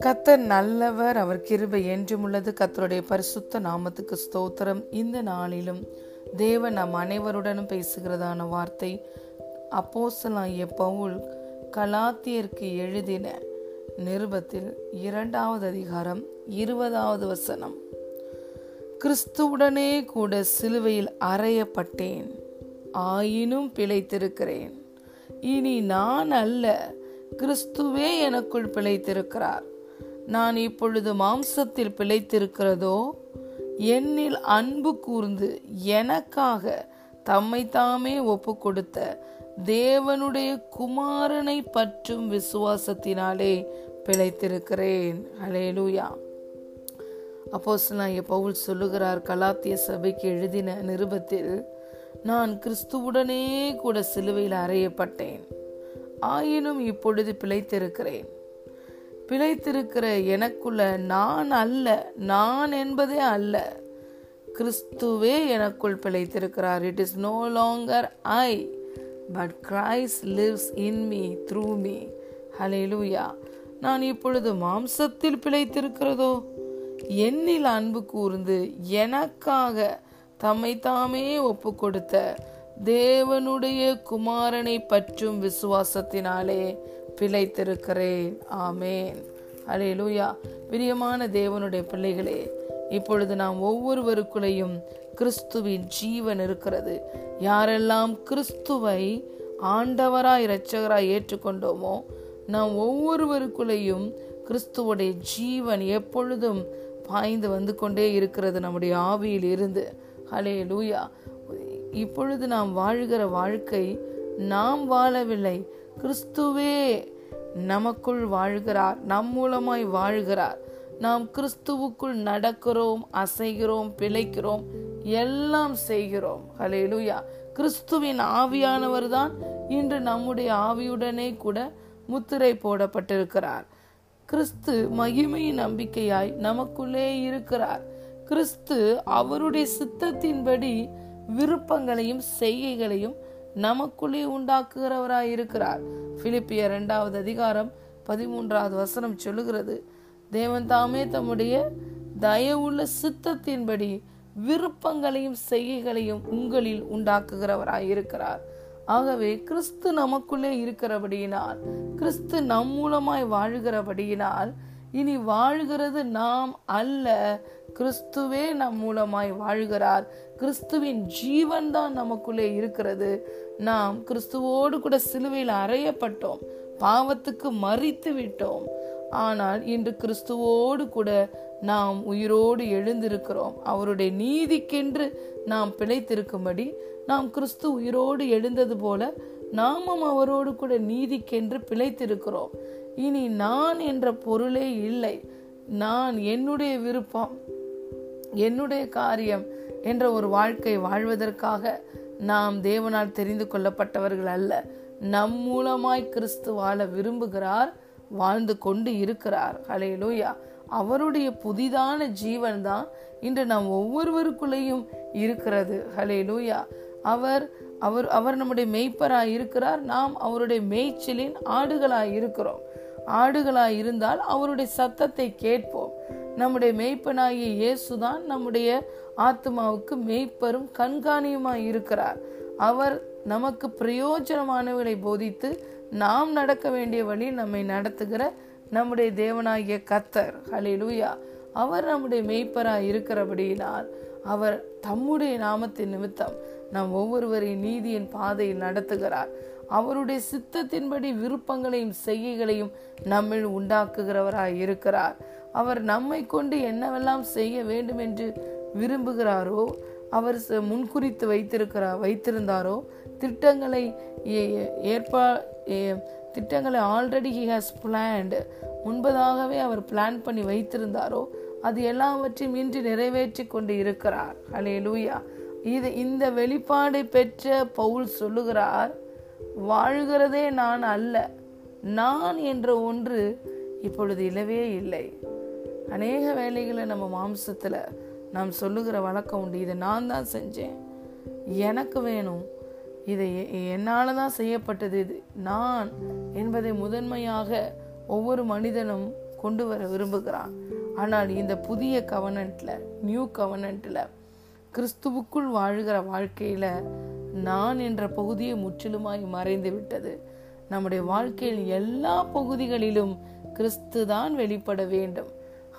கத்தர் நல்லவர் அவர் கிருபை என்றும் உள்ளது. கத்தருடைய பரிசுத்த நாமத்துக்கு ஸ்தோத்திரம். இந்த நாளிலும் தேவன் நம் அனைவருடனும் பேசுகிறதான வார்த்தை அப்போசலாகிய பவுல் கலாத்தியருக்கு எழுதின நிருபத்தில் இரண்டாவது அதிகாரம் இருபதாவது வசனம். கிறிஸ்துவுடனே கூட சிலுவையில் அறையப்பட்டேன் ஆயினும் பிழைத்திருக்கிறேன். இனி நான் அல்ல. கிறிஸ்துவே எனக்குள் பிழைத்திருக்கிறார். நான் இப்பொழுது மாம்சத்தில் பிழைத்திருக்கிறதோ? என்னில் அன்பு கூர்ந்து எனக்காக தம்மை தாமே ஒப்பு கொடுத்த தேவனுடைய குமாரனை பற்றும் விசுவாசத்தினாலே பிழைத்திருக்கிறேன். அலேலூயா நான் பவுல் சொல்லுகிறார் கலாத்திய சபைக்கு எழுதின நிருபத்தில் நான் கிறிஸ்துவுடனே கூட சிலுவையில் அறையப்பட்டேன். ஆயினும் இப்பொழுது பிழைத்திருக்கிறேன். பிழைத்திருக்கிற எனக்குள்ள நான் அல்ல நான் என்பதே அல்ல. கிறிஸ்துவே எனக்குள் பிழைத்திருக்கிறார். It is no longer I but Christ lives in me through me hallelujah நான் இப்பொழுது மாம்சத்தில் பிழைத்திருக்கிறதோ? என்னில் அன்பு கூர்ந்து எனக்காக தம்மை தாமே ஒப்பு கொடுத்த தேவனுடைய குமாரனை பற்றும் விசுவாசத்தினாலே பிழைத்திருக்கிறேன். ஆமேன். அலே லூயா பிரியமான தேவனுடைய பிள்ளைகளே இப்பொழுது நாம் ஒவ்வொருவருக்குள்ளேயும் கிறிஸ்துவின் ஜீவன் இருக்கிறது. யாரெல்லாம் கிறிஸ்துவை ஆண்டவராய் இரட்சகராய் ஏற்றுக்கொண்டோமோ நாம் ஒவ்வொருவருக்குள்ளேயும் கிறிஸ்துவோடைய ஜீவன் எப்பொழுதும் பாய்ந்து வந்து கொண்டே இருக்கிறது நம்முடைய ஆவியில் இருந்து ஹலே லூயா இப்பொழுது நாம் வாழ்கிற வாழ்க்கை நாம் வாழவில்லை. கிறிஸ்துவே நமக்குள் வாழ்கிறார் நம் மூலமாய் வாழ்கிறார். நாம் கிறிஸ்துவுக்குள் நடக்கிறோம் அசைகிறோம் பிழைக்கிறோம் எல்லாம் செய்கிறோம். ஹலே லூயா கிறிஸ்துவின் ஆவியானவர் தான் இன்று நம்முடைய ஆவியுடனே கூட முத்திரை போடப்பட்டிருக்கிறார். கிறிஸ்து மகிமையின் நம்பிக்கையாய் நமக்குள்ளே இருக்கிறார். கிறிஸ்து அவருடைய சித்தத்தின்படி விருப்பங்களையும் செய்கைகளையும் நமக்குள்ளே உண்டாக்குகிறவராய் இருக்கிறார் பிலிப்பிய இரண்டாவது அதிகாரம் பதிமூன்றாவது வசனம் சொல்லுகிறது தேவன் தாமே தம்முடைய தயவுள்ள சித்தத்தின்படி விருப்பங்களையும் செய்கைகளையும் உங்களில் உண்டாக்குகிறவராய் இருக்கிறார் ஆகவே கிறிஸ்து நமக்குள்ளே இருக்கிறபடியினால் கிறிஸ்து நம் மூலமாய் வாழ்கிறபடியினால் இனி வாழ்கிறது நாம் அல்ல. கிறிஸ்துவே நம் மூலமாய் வாழ்கிறார். கிறிஸ்துவின் ஜீவன் தான் நமக்குள்ளே இருக்கிறது. நாம் கிறிஸ்துவோடு கூட சிலுவையில் அறையப்பட்டோம். பாவத்துக்கு மறித்து விட்டோம். ஆனால் இன்று கிறிஸ்துவோடு கூட நாம் உயிரோடு எழுந்திருக்கிறோம். அவருடைய நீதிக்கென்று நாம் பிழைத்திருக்கும்படி நாம் கிறிஸ்து உயிரோடு எழுந்தது போல நாமும் அவரோடு கூட நீதிக்கென்று பிழைத்திருக்கிறோம். இனி நான் என்ற பொருளே இல்லை. நான் என்னுடைய விருப்பம் என்னுடைய காரியம் என்ற ஒரு வாழ்க்கை வாழ்வதற்காக நாம் தேவனால் தெரிந்து கொள்ளப்பட்டவர்கள் அல்ல. நம் மூலமாய் கிறிஸ்து வாழ விரும்புகிறார் வாழ்ந்து கொண்டு இருக்கிறார். ஹலேலூயா அவருடைய புதிதான ஜீவன் தான் இன்று நாம் ஒவ்வொருவருக்குள்ளேயும் இருக்கிறது. ஹலேலூயா அவர் அவர் அவர் நம்முடைய மெய்ப்பராய் இருக்கிறார். நாம் அவருடைய மேய்ச்சலின் ஆடுகளாய் இருக்கிறோம். ஆடுகளாய் இருந்தால் அவருடைய சத்தத்தை கேட்போம். நம்முடைய மெய்ப்பனாகிய இயேசுதான் நம்முடைய ஆத்மாவுக்கு மெய்ப்பரும் கண்காணியுமாய் இருக்கிறார். அவர் நமக்கு பிரயோஜனமானவர்களை போதித்து நாம் நடக்க வேண்டிய வழி நம்மை நடத்துகிற நம்முடைய தேவனாகிய கத்தர் ஹலிலூயா அவர் நம்முடைய மெய்ப்பராய் இருக்கிறபடியினால் அவர் தம்முடைய நாமத்தின் நிமித்தம் நாம் ஒவ்வொருவரையும் நீதியின் பாதையில் நடத்துகிறார். அவருடைய சித்தத்தின்படி விருப்பங்களையும் செய்கைகளையும் நம்மில் உண்டாக்குகிறவராய் இருக்கிறார். அவர் நம்மை கொண்டு என்னவெல்லாம் செய்ய வேண்டும் என்று விரும்புகிறாரோ அவர் முன்குறித்து வைத்திருக்கிறார் வைத்திருந்தாரோ திட்டங்களை ஏற்பா திட்டங்களை ஆல்ரெடி ஹி ஹாஸ் பிளான்டு முன்பதாகவே அவர் பிளான் பண்ணி வைத்திருந்தாரோ அது எல்லாவற்றையும் இன்று நிறைவேற்றி கொண்டு இருக்கிறார். அலே லூயா இது இந்த வெளிப்பாடை பெற்ற பவுல் சொல்லுகிறார் வாழ்கிறதே நான் அல்ல நான் என்ற ஒன்று இப்பொழுது இல்லவே இல்லை. அநேக வேலைகளை நம்ம மாம்சத்தில் நாம் சொல்லுகிற வழக்கம் உண்டு இதை நான் தான் செஞ்சேன் எனக்கு வேணும் இதை என்னால் தான் செய்யப்பட்டது இது நான் என்பதை முதன்மையாக ஒவ்வொரு மனிதனும் கொண்டு வர விரும்புகிறான். ஆனால் இந்த புதிய கவனண்ட்டில் நியூ கவனண்ட்டில் கிறிஸ்துவுக்குள் வாழ்கிற வாழ்க்கையில் நான் என்ற பகுதியை முற்றிலுமாய் மறைந்து விட்டது. நம்முடைய வாழ்க்கையில் எல்லா பகுதிகளிலும் கிறிஸ்து தான் வெளிப்பட வேண்டும்.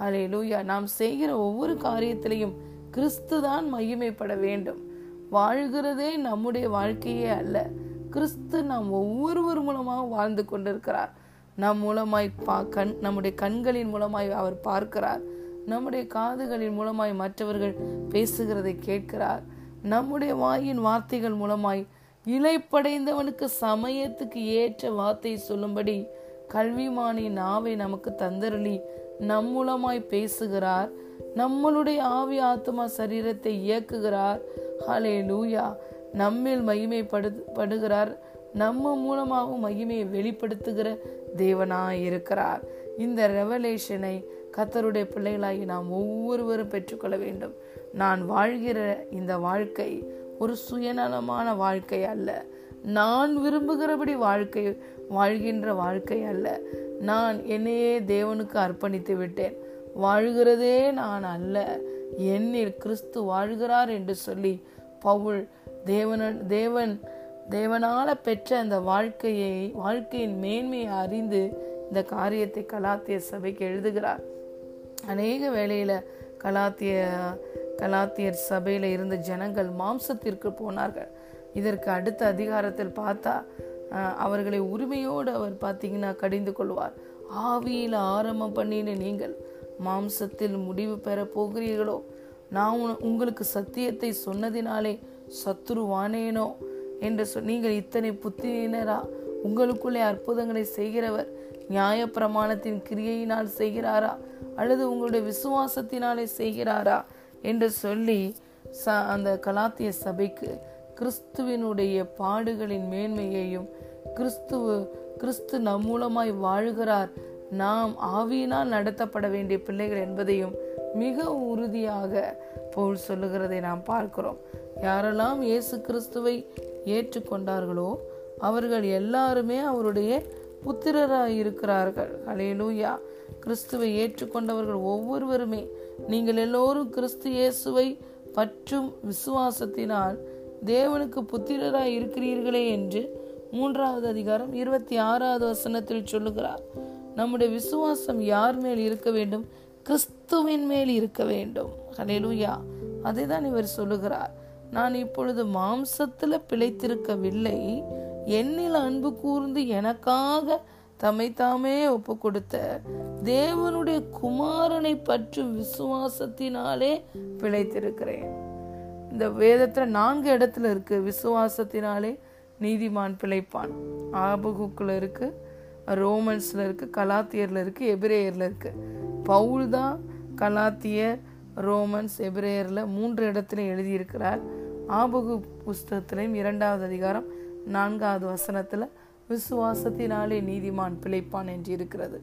ஹலே லூயா நாம் செய்கிற ஒவ்வொரு காரியத்திலையும் கிறிஸ்து தான் மையமைப்பட வேண்டும். வாழ்கிறதே நம்முடைய வாழ்க்கையே அல்ல. கிறிஸ்து நாம் ஒவ்வொருவர் மூலமாக வாழ்ந்து கொண்டிருக்கிறார். நம் மூலமாய் பா கண் நம்முடைய கண்களின் மூலமாய் அவர் பார்க்கிறார். நம்முடைய காதுகளின் மூலமாய் மற்றவர்கள் பேசுகிறதை கேட்கிறார். நம்முடைய வாயின் வார்த்தைகள் மூலமாய் இலைப்படைந்தவனுக்கு சமயத்துக்கு ஏற்ற வார்த்தை சொல்லும்படி கல்விமானி நாவை நமக்கு தந்தருளி நம் மூலமாய் பேசுகிறார். நம்மளுடைய ஆவி ஆத்மா சரீரத்தை இயக்குகிறார். ஹலே லூயா நம்மில் மகிமைப்படு படுகிறார். நம்ம மூலமாகவும் மகிமையை வெளிப்படுத்துகிற தேவனாய் இருக்கிறார். இந்த ரெவலேஷனை கத்தருடைய பிள்ளைகளாகி நாம் ஒவ்வொருவரும் பெற்றுக்கொள்ள வேண்டும். நான் வாழ்கிற இந்த வாழ்க்கை ஒரு சுயநலமான வாழ்க்கை அல்ல. நான் விரும்புகிறபடி வாழ்க்கை வாழ்கின்ற வாழ்க்கை அல்ல. நான் என்னையே தேவனுக்கு அர்ப்பணித்து விட்டேன். வாழ்கிறதே நான் அல்ல. என்னில் கிறிஸ்து வாழ்கிறார் என்று சொல்லி பவுல் தேவன தேவன் தேவனால பெற்ற அந்த வாழ்க்கையை வாழ்க்கையின் மேன்மையை அறிந்து இந்த காரியத்தை கலாத்திய சபைக்கு எழுதுகிறார். அநேக வேளையில் கலாத்திய கலாத்தியர் சபையில் இருந்த ஜனங்கள் மாம்சத்திற்கு போனார்கள். இதற்கு அடுத்த அதிகாரத்தில் பார்த்தா அவர்களை உரிமையோடு அவர் பார்த்தீங்கன்னா கடிந்து கொள்வார். ஆவியில் ஆரம்பம் பண்ணின நீங்கள் மாம்சத்தில் முடிவு பெற போகிறீர்களோ? நான் உங்களுக்கு சத்தியத்தை சொன்னதினாலே சத்துருவானேனோ? என்று சொல் நீங்கள் இத்தனை புத்தினரா உங்களுக்குள்ளே அற்புதங்களை செய்கிறவர் நியாய பிரமாணத்தின் கிரியையினால் செய்கிறாரா? அல்லது உங்களுடைய விசுவாசத்தினாலே செய்கிறாரா? என்று சொல்லி ச அந்த கலாத்திய சபைக்கு கிறிஸ்துவினுடைய பாடுகளின் மேன்மையையும் கிறிஸ்துவ கிறிஸ்து நம் மூலமாய் வாழ்கிறார் நாம் ஆவியினால் நடத்தப்பட வேண்டிய பிள்ளைகள் என்பதையும் மிக உறுதியாக போல் சொல்லுகிறதை நாம் பார்க்கிறோம். யாரெல்லாம் இயேசு கிறிஸ்துவை ஏற்றுக்கொண்டார்களோ அவர்கள் எல்லாருமே அவருடைய புத்திரராய் இருக்கிறார்கள் அலையலூயா கிறிஸ்துவை ஏற்றுக்கொண்டவர்கள் ஒவ்வொருவருமே நீங்கள் எல்லோரும் கிறிஸ்து இயேசுவை பற்றும் விசுவாசத்தினால் தேவனுக்கு புத்திரராய் இருக்கிறீர்களே என்று மூன்றாவது அதிகாரம் இருபத்தி ஆறாவது வசனத்தில் சொல்லுகிறார். நம்முடைய விசுவாசம் யார் மேல் இருக்க வேண்டும்? கிறிஸ்துவின் மேல் இருக்க வேண்டும். ஹலேலூயா அதை தான் இவர் சொல்லுகிறார். நான் இப்பொழுது மாம்சத்தில் பிழைத்திருக்கவில்லை. என்னில் அன்பு கூர்ந்து எனக்காக தம்மை தாமே ஒப்பு கொடுத்த தேவனுடைய குமாரனை பற்றும் விசுவாசத்தினாலே பிழைத்திருக்கிறேன். இந்த வேதத்துல நான்கு இடத்துல இருக்கு. விசுவாசத்தினாலே நீதிமான் பிழைப்பான். ஆபகுக்குல இருக்கு ரோமன்ஸ்ல இருக்கு கலாத்தியர்ல இருக்கு எபிரேயர்ல இருக்கு. பவுல் தான் கலாத்தியர் ரோமன்ஸ் எபிரேயர்ல மூன்று இடத்துல எழுதியிருக்கிறார். ஆபகு புஸ்தகத்திலையும் இரண்டாவது அதிகாரம் நான்காவது வசனத்துல விசுவாசத்தினாலே நீதிமான் பிழைப்பான் என்று இருக்கிறது.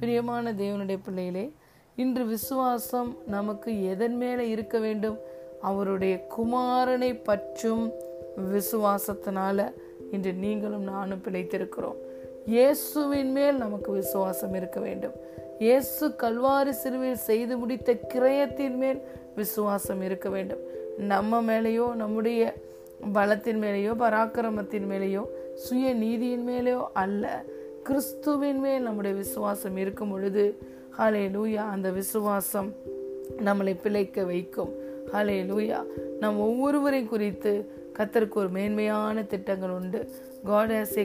பிரியமான தேவனுடைய பிள்ளைகளே இன்று விசுவாசம் நமக்கு எதன் மேலே இருக்க வேண்டும்? அவருடைய குமாரனை பற்றும் விசுவாசத்தினால இன்று நீங்களும் நானும் பிழைத்திருக்கிறோம். இயேசுவின் மேல் நமக்கு விசுவாசம் இருக்க வேண்டும். இயேசு கல்வாரி சிறுவில் செய்து முடித்த கிரயத்தின் மேல் விசுவாசம் இருக்க வேண்டும். நம்ம மேலேயோ நம்முடைய பலத்தின் மேலேயோ பராக்கிரமத்தின் மேலேயோ சுய நீதியின் மேலேயோ அல்ல கிறிஸ்துவின் மேல் நம்முடைய விசுவாசம் இருக்கும் பொழுது ஹலே லூயா அந்த விசுவாசம் நம்மளை பிழைக்க வைக்கும். ஹலே லூயா நம் ஒவ்வொருவரை குறித்து கத்தருக்கு ஒரு மேன்மையான திட்டங்கள் உண்டு. God has a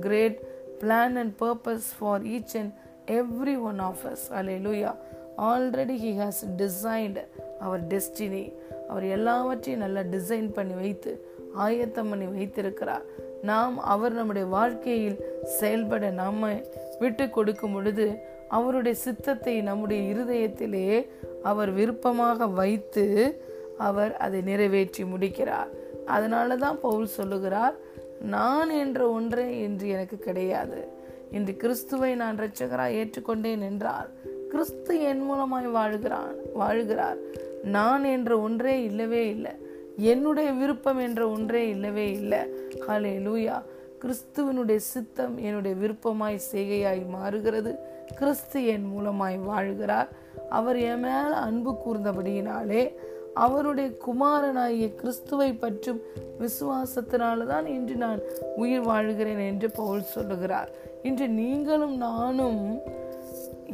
great plan and purpose for each and every one of us hallelujah already he has designed our destiny அவர் எல்லாவற்றையும் நல்லா டிசைன் பண்ணி வைத்து ஆயத்தம் பண்ணி வைத்திருக்கிறார். நாம் அவர் நம்முடைய வாழ்க்கையில் செயல்பட நம்ம விட்டு கொடுக்கும் பொழுது அவருடைய சித்தத்தை நம்முடைய இருதயத்திலே அவர் விருப்பமாக வைத்து அவர் அதை நிறைவேற்றி முடிக்கிறார். அதனால தான் பவுல் சொல்லுகிறார் நான் என்ற ஒன்றே இன்று எனக்கு கிடையாது. இன்று கிறிஸ்துவை நான் இரட்சகராய் ஏற்றுக்கொண்டேன் என்றார் கிறிஸ்து என் மூலமாய் வாழ்கிறான் வாழ்கிறார். நான் என்ற ஒன்றே இல்லவே இல்லை. என்னுடைய விருப்பம் என்ற ஒன்றே இல்லவே இல்லை. ஹலே லூயா கிறிஸ்துவனுடைய சித்தம் என்னுடைய விருப்பமாய் செய்கையாய் மாறுகிறது. கிறிஸ்து என் மூலமாய் வாழ்கிறார். அவர் என் மேல அன்பு கூர்ந்தபடியினாலே அவருடைய குமாரனாகிய கிறிஸ்துவை பற்றும் விசுவாசத்தினால தான் இன்று நான் உயிர் வாழ்கிறேன் என்று பவுல் சொல்லுகிறார். இன்று நீங்களும் நானும்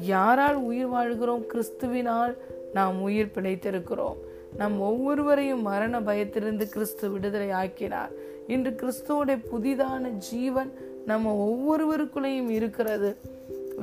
யாரால் உயிர் வாழ்கிறோம்? கிறிஸ்துவினால் நாம் உயிர் பிழைத்திருக்கிறோம். நம் ஒவ்வொருவரையும் மரண பயத்திலிருந்து கிறிஸ்து விடுதலை ஆக்கினார். இன்று கிறிஸ்துவோடைய புதிதான ஜீவன் நம்ம ஒவ்வொருவருக்குள்ளேயும் இருக்கிறது.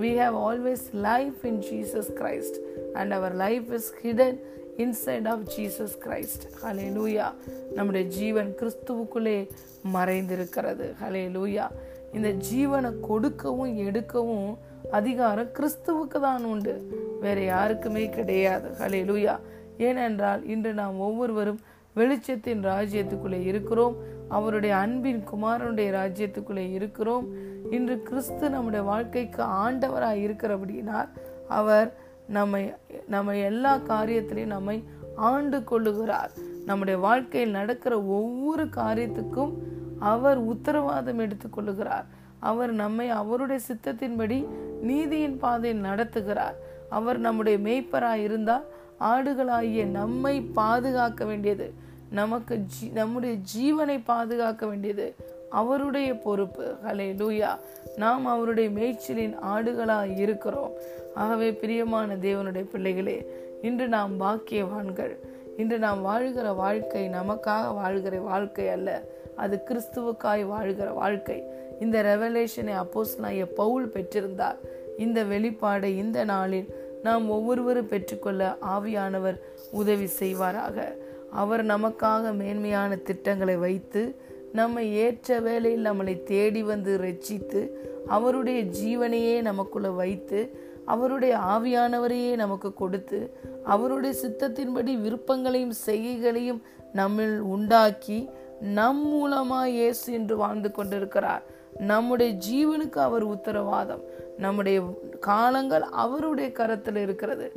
We have always life in Jesus Christ and our life is hidden inside of Jesus Christ hallelujah நம்முடைய ஜீவன் கிறிஸ்துவுக்குள்ளே மறைந்திருக்கிறது. ஹலே லூயா இந்த ஜீவனை கொடுக்கவும் எடுக்கவும் அதிகாரம் கிறிஸ்துவுக்கு தான் உண்டு. வேற யாருக்குமே கிடையாது. ஹலே லூயா ஏனென்றால் இன்று நாம் ஒவ்வொருவரும் வெளிச்சத்தின் ராஜ்யத்துக்குள்ளே இருக்கிறோம். அவருடைய அன்பின் குமாரனுடைய ராஜ்யத்துக்குள்ளே இருக்கிறோம். இன்று கிறிஸ்து நம்முடைய வாழ்க்கைக்கு ஆண்டவராக இருக்கிறபடினால் அவர் நம்மை நம்ம எல்லா காரியத்திலையும் நம்மை ஆண்டு கொள்ளுகிறார். நம்முடைய வாழ்க்கையில் நடக்கிற ஒவ்வொரு காரியத்துக்கும் அவர் உத்தரவாதம் எடுத்துக்கொள்ளுகிறார் அவர் நம்மை அவருடைய சித்தத்தின்படி நீதியின் பாதையில் நடத்துகிறார். அவர் நம்முடைய மெய்ப்பராக இருந்தால் ஆடுகளாகிய நம்மை பாதுகாக்க வேண்டியது. நமக்கு ஜீ நம்முடைய ஜீவனை பாதுகாக்க வேண்டியது அவருடைய பொறுப்பு. ஹலே லூயா நாம் அவருடைய மேய்ச்சலின் ஆடுகளாக இருக்கிறோம். ஆகவே பிரியமான தேவனுடைய பிள்ளைகளே இன்று நாம் பாக்கியவான்கள். இன்று நாம் வாழ்கிற வாழ்க்கை நமக்காக வாழ்கிற வாழ்க்கை அல்ல. அது கிறிஸ்துவுக்காய் வாழ்கிற வாழ்க்கை. இந்த ரெவலேஷனை அப்போஸ் நான் பவுல் பெற்றிருந்தார். இந்த வெளிப்பாடை இந்த நாளில் நாம் ஒவ்வொருவரும் பெற்றுக்கொள்ள ஆவியானவர் உதவி செய்வாராக. அவர் நமக்காக மேன்மையான திட்டங்களை வைத்து நம்மை ஏற்ற வேலையில் நம்மளை தேடி வந்து ரட்சித்து அவருடைய ஜீவனையே நமக்குள்ள வைத்து அவருடைய ஆவியானவரையே நமக்கு கொடுத்து அவருடைய சித்தத்தின்படி விருப்பங்களையும் செய்கைகளையும் நம்மில் உண்டாக்கி நம் மூலமா இயேசு என்று வாழ்ந்து கொண்டிருக்கிறார். நம்முடைய ஜீவனுக்கு அவர் உத்தரவாதம். நம்முடைய காலங்கள் அவருடைய கரத்தில் இருக்கிறது.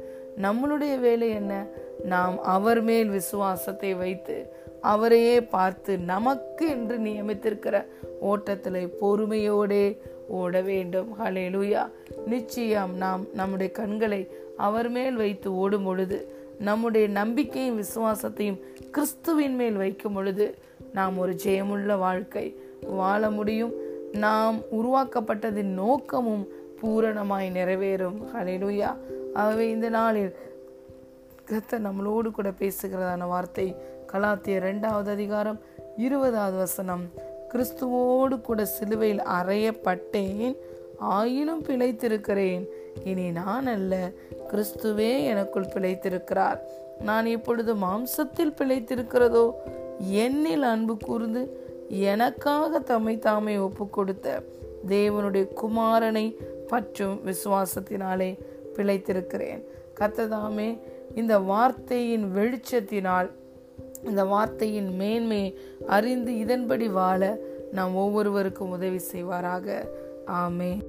நம்மளுடைய வேலை என்ன? நாம் அவர் மேல் விசுவாசத்தை வைத்து அவரையே பார்த்து நமக்கு என்று நியமித்திருக்கிற ஓட்டத்தில் பொறுமையோடே ஓட வேண்டும். ஹலேலுயா நிச்சயம் நாம் நம்முடைய கண்களை அவர் மேல் வைத்து ஓடும் பொழுது நம்முடைய நம்பிக்கையும் விசுவாசத்தையும் கிறிஸ்துவின் மேல் வைக்கும் பொழுது நாம் ஒரு ஜெயமுள்ள வாழ்க்கை வாழ முடியும். நாம் உருவாக்கப்பட்டதின் நோக்கமும் பூரணமாய் நிறைவேறும். ஹலெலுயா ஆகவே இந்த நாளில் கர்த்தர் நம்மளோடு கூட பேசுகிறதான வார்த்தை கலாத்திய ரெண்டாவது அதிகாரம் இருபதாவது வசனம். கிறிஸ்துவோடு கூட சிலுவையில் அறையப்பட்டேன் ஆயினும் பிழைத்திருக்கிறேன். இனி நான் அல்ல கிறிஸ்துவே எனக்குள் பிழைத்திருக்கிறார். நான் இப்பொழுது மாம்சத்தில் பிழைத்திருக்கிறதோ என்னில் அன்பு கூர்ந்து எனக்காக தம்மை தாமே ஒப்பு கொடுத்த தேவனுடைய குமாரனை பற்றும் விசுவாசத்தினாலே பிழைத்திருக்கிறேன். கத்ததாமே இந்த வார்த்தையின் வெளிச்சத்தினால் இந்த வார்த்தையின் மேன்மையை அறிந்து இதன்படி வாழ நாம் ஒவ்வொருவருக்கும் உதவி செய்வாராக. ஆமே